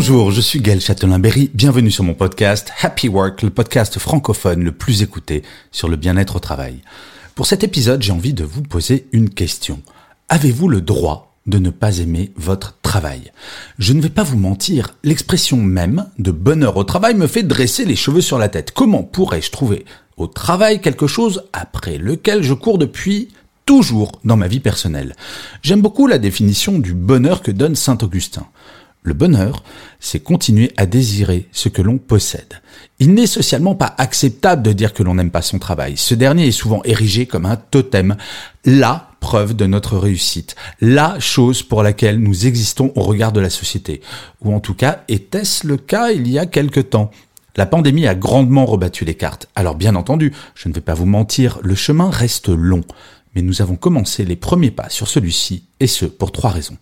Bonjour, je suis Gaël Châtelain-Berry, bienvenue sur mon podcast Happy Work, le podcast francophone le plus écouté sur le bien-être au travail. Pour cet épisode, j'ai envie de vous poser une question. Avez-vous le droit de ne pas aimer votre travail? Je ne vais pas vous mentir, l'expression même de bonheur au travail me fait dresser les cheveux sur la tête. Comment pourrais-je trouver au travail quelque chose après lequel je cours depuis toujours dans ma vie personnelle? J'aime beaucoup la définition du bonheur que donne Saint Augustin. Le bonheur, c'est continuer à désirer ce que l'on possède. Il n'est socialement pas acceptable de dire que l'on n'aime pas son travail. Ce dernier est souvent érigé comme un totem, la preuve de notre réussite, la chose pour laquelle nous existons au regard de la société. Ou en tout cas, était-ce le cas il y a quelque temps? La pandémie a grandement rebattu les cartes. Alors bien entendu, je ne vais pas vous mentir, le chemin reste long. Mais nous avons commencé les premiers pas sur celui-ci, et ce pour trois raisons.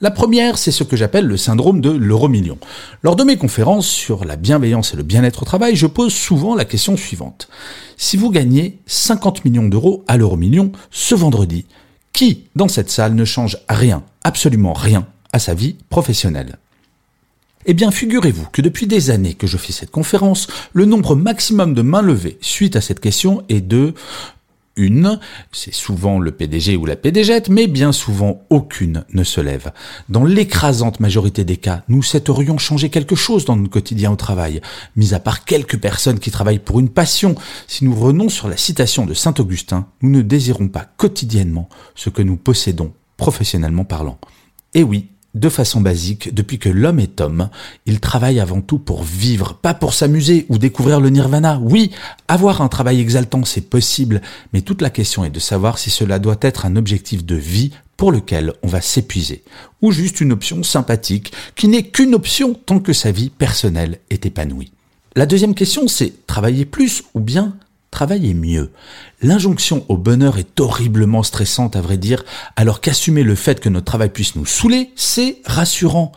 La première, c'est ce que j'appelle le syndrome de l'euro million. Lors de mes conférences sur la bienveillance et le bien-être au travail, je pose souvent la question suivante. Si vous gagnez 50 millions d'euros à l'euro million ce vendredi, qui dans cette salle ne change rien, absolument rien, à sa vie professionnelle? Eh bien, figurez-vous que depuis des années que je fais cette conférence, le nombre maximum de mains levées suite à cette question est de une, c'est souvent le PDG ou la PDG, mais bien souvent aucune ne se lève. Dans l'écrasante majorité des cas, nous souhaiterions changer quelque chose dans notre quotidien au travail, mis à part quelques personnes qui travaillent pour une passion. Si nous revenons sur la citation de Saint Augustin, nous ne désirons pas quotidiennement ce que nous possédons, professionnellement parlant. Et oui, de façon basique, depuis que l'homme est homme, il travaille avant tout pour vivre, pas pour s'amuser ou découvrir le nirvana. Oui, avoir un travail exaltant, c'est possible, mais toute la question est de savoir si cela doit être un objectif de vie pour lequel on va s'épuiser, ou juste une option sympathique qui n'est qu'une option tant que sa vie personnelle est épanouie. La deuxième question, c'est travailler plus ou bien travailler mieux. L'injonction au bonheur est horriblement stressante à vrai dire, alors qu'assumer le fait que notre travail puisse nous saouler, c'est rassurant.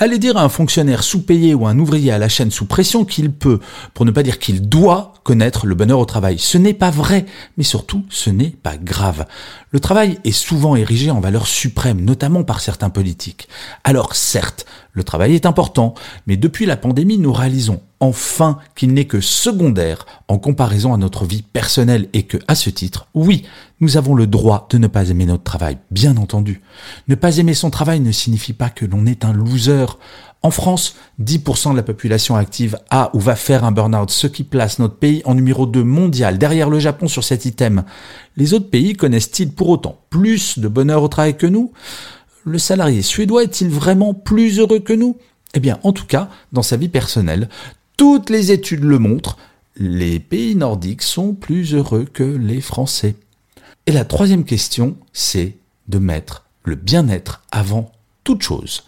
Allez dire à un fonctionnaire sous-payé ou à un ouvrier à la chaîne sous pression qu'il peut, pour ne pas dire qu'il doit connaître le bonheur au travail. Ce n'est pas vrai, mais surtout ce n'est pas grave. Le travail est souvent érigé en valeur suprême, notamment par certains politiques. Alors certes, le travail est important, mais depuis la pandémie, nous réalisons enfin qu'il n'est que secondaire en comparaison à notre vie personnelle et que, à ce titre, oui, nous avons le droit de ne pas aimer notre travail, bien entendu. Ne pas aimer son travail ne signifie pas que l'on est un loser. En France, 10% de la population active a ou va faire un burn-out, ce qui place notre pays en numéro 2 mondial, derrière le Japon sur cet item. Les autres pays connaissent-ils pour autant plus de bonheur au travail que nous? Le salarié suédois est-il vraiment plus heureux que nous? Eh bien, en tout cas, dans sa vie personnelle, toutes les études le montrent, les pays nordiques sont plus heureux que les Français. Et la troisième question, c'est de mettre le bien-être avant toute chose.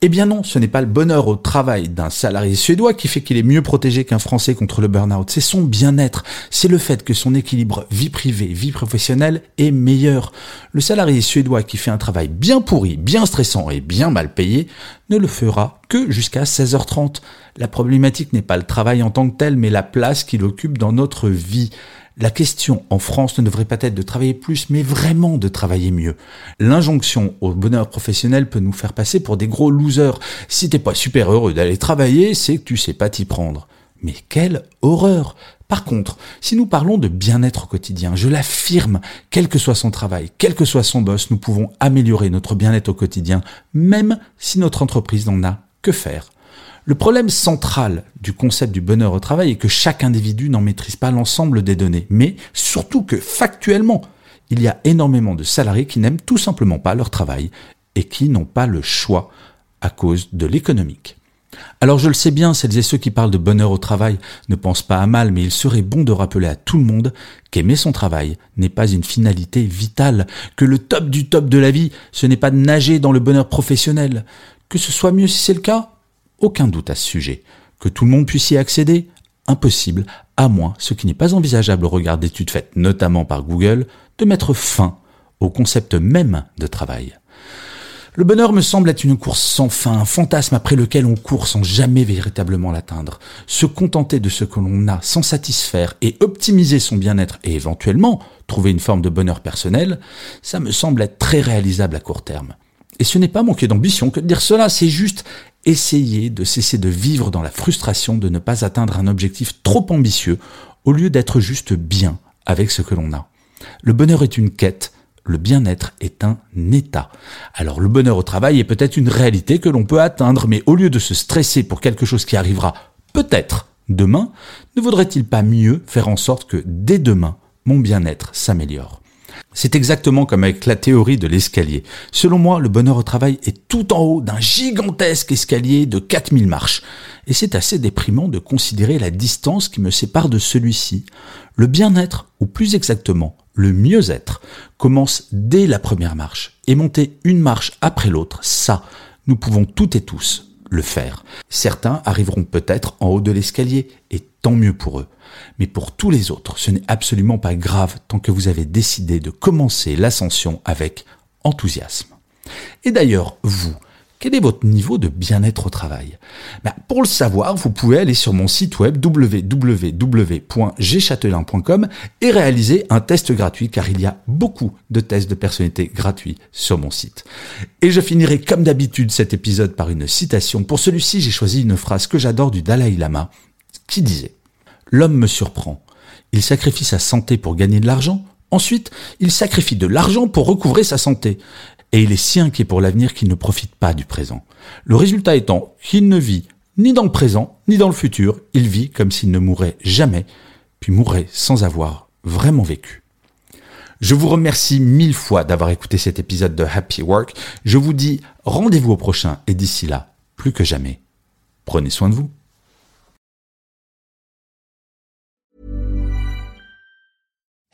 Eh bien non, ce n'est pas le bonheur au travail d'un salarié suédois qui fait qu'il est mieux protégé qu'un Français contre le burn-out, c'est son bien-être, c'est le fait que son équilibre vie privée, vie professionnelle est meilleur. Le salarié suédois qui fait un travail bien pourri, bien stressant et bien mal payé ne le fera que jusqu'à 16h30. La problématique n'est pas le travail en tant que tel, mais la place qu'il occupe dans notre vie. La question en France ne devrait pas être de travailler plus, mais vraiment de travailler mieux. L'injonction au bonheur professionnel peut nous faire passer pour des gros losers. Si t'es pas super heureux d'aller travailler, c'est que tu sais pas t'y prendre. Mais quelle horreur Par contre, si nous parlons de bien-être au quotidien, je l'affirme, quel que soit son travail, quel que soit son boss, nous pouvons améliorer notre bien-être au quotidien, même si notre entreprise n'en a que faire. Le problème central du concept du bonheur au travail est que chaque individu n'en maîtrise pas l'ensemble des données, mais surtout que factuellement, il y a énormément de salariés qui n'aiment tout simplement pas leur travail et qui n'ont pas le choix à cause de l'économique. Alors je le sais bien, celles et ceux qui parlent de bonheur au travail ne pensent pas à mal, mais il serait bon de rappeler à tout le monde qu'aimer son travail n'est pas une finalité vitale, que le top du top de la vie, ce n'est pas de nager dans le bonheur professionnel. Que ce soit mieux si c'est le cas Aucun doute à ce sujet. Que tout le monde puisse y accéder Impossible, à moins, ce qui n'est pas envisageable au regard d'études faites notamment par Google, de mettre fin au concept même de travail. Le bonheur me semble être une course sans fin, un fantasme après lequel on court sans jamais véritablement l'atteindre. Se contenter de ce que l'on a sans satisfaire et optimiser son bien-être et éventuellement trouver une forme de bonheur personnel, ça me semble être très réalisable à court terme. Et ce n'est pas manquer d'ambition que de dire cela, c'est juste essayer de cesser de vivre dans la frustration de ne pas atteindre un objectif trop ambitieux au lieu d'être juste bien avec ce que l'on a. Le bonheur est une quête, le bien-être est un état. Alors le bonheur au travail est peut-être une réalité que l'on peut atteindre, mais au lieu de se stresser pour quelque chose qui arrivera peut-être demain, ne vaudrait-il pas mieux faire en sorte que dès demain, mon bien-être s'améliore? C'est exactement comme avec la théorie de l'escalier. Selon moi, le bonheur au travail est tout en haut d'un gigantesque escalier de 4000 marches. Et c'est assez déprimant de considérer la distance qui me sépare de celui-ci. Le bien-être, ou plus exactement, le mieux-être, commence dès la première marche. Et monter une marche après l'autre, ça, nous pouvons toutes et tous le faire. Certains arriveront peut-être en haut de l'escalier, et tant mieux pour eux. Mais pour tous les autres, ce n'est absolument pas grave tant que vous avez décidé de commencer l'ascension avec enthousiasme. Et d'ailleurs, vous, quel est votre niveau de bien-être au travail? Ben, Pour le savoir, vous pouvez aller sur mon site web www.gchatelain.com et réaliser un test gratuit car il y a beaucoup de tests de personnalité gratuits sur mon site. Et je finirai comme d'habitude cet épisode par une citation. Pour celui-ci, j'ai choisi une phrase que j'adore du Dalai Lama qui disait L'homme me surprend. Il sacrifie sa santé pour gagner de l'argent. Ensuite, il sacrifie de l'argent pour recouvrer sa santé. Et il est si inquiet pour l'avenir qu'il ne profite pas du présent. Le résultat étant qu'il ne vit ni dans le présent, ni dans le futur. Il vit comme s'il ne mourrait jamais, puis mourrait sans avoir vraiment vécu. Je vous remercie mille fois d'avoir écouté cet épisode de Happy Work. Je vous dis rendez-vous au prochain et d'ici là, plus que jamais, prenez soin de vous.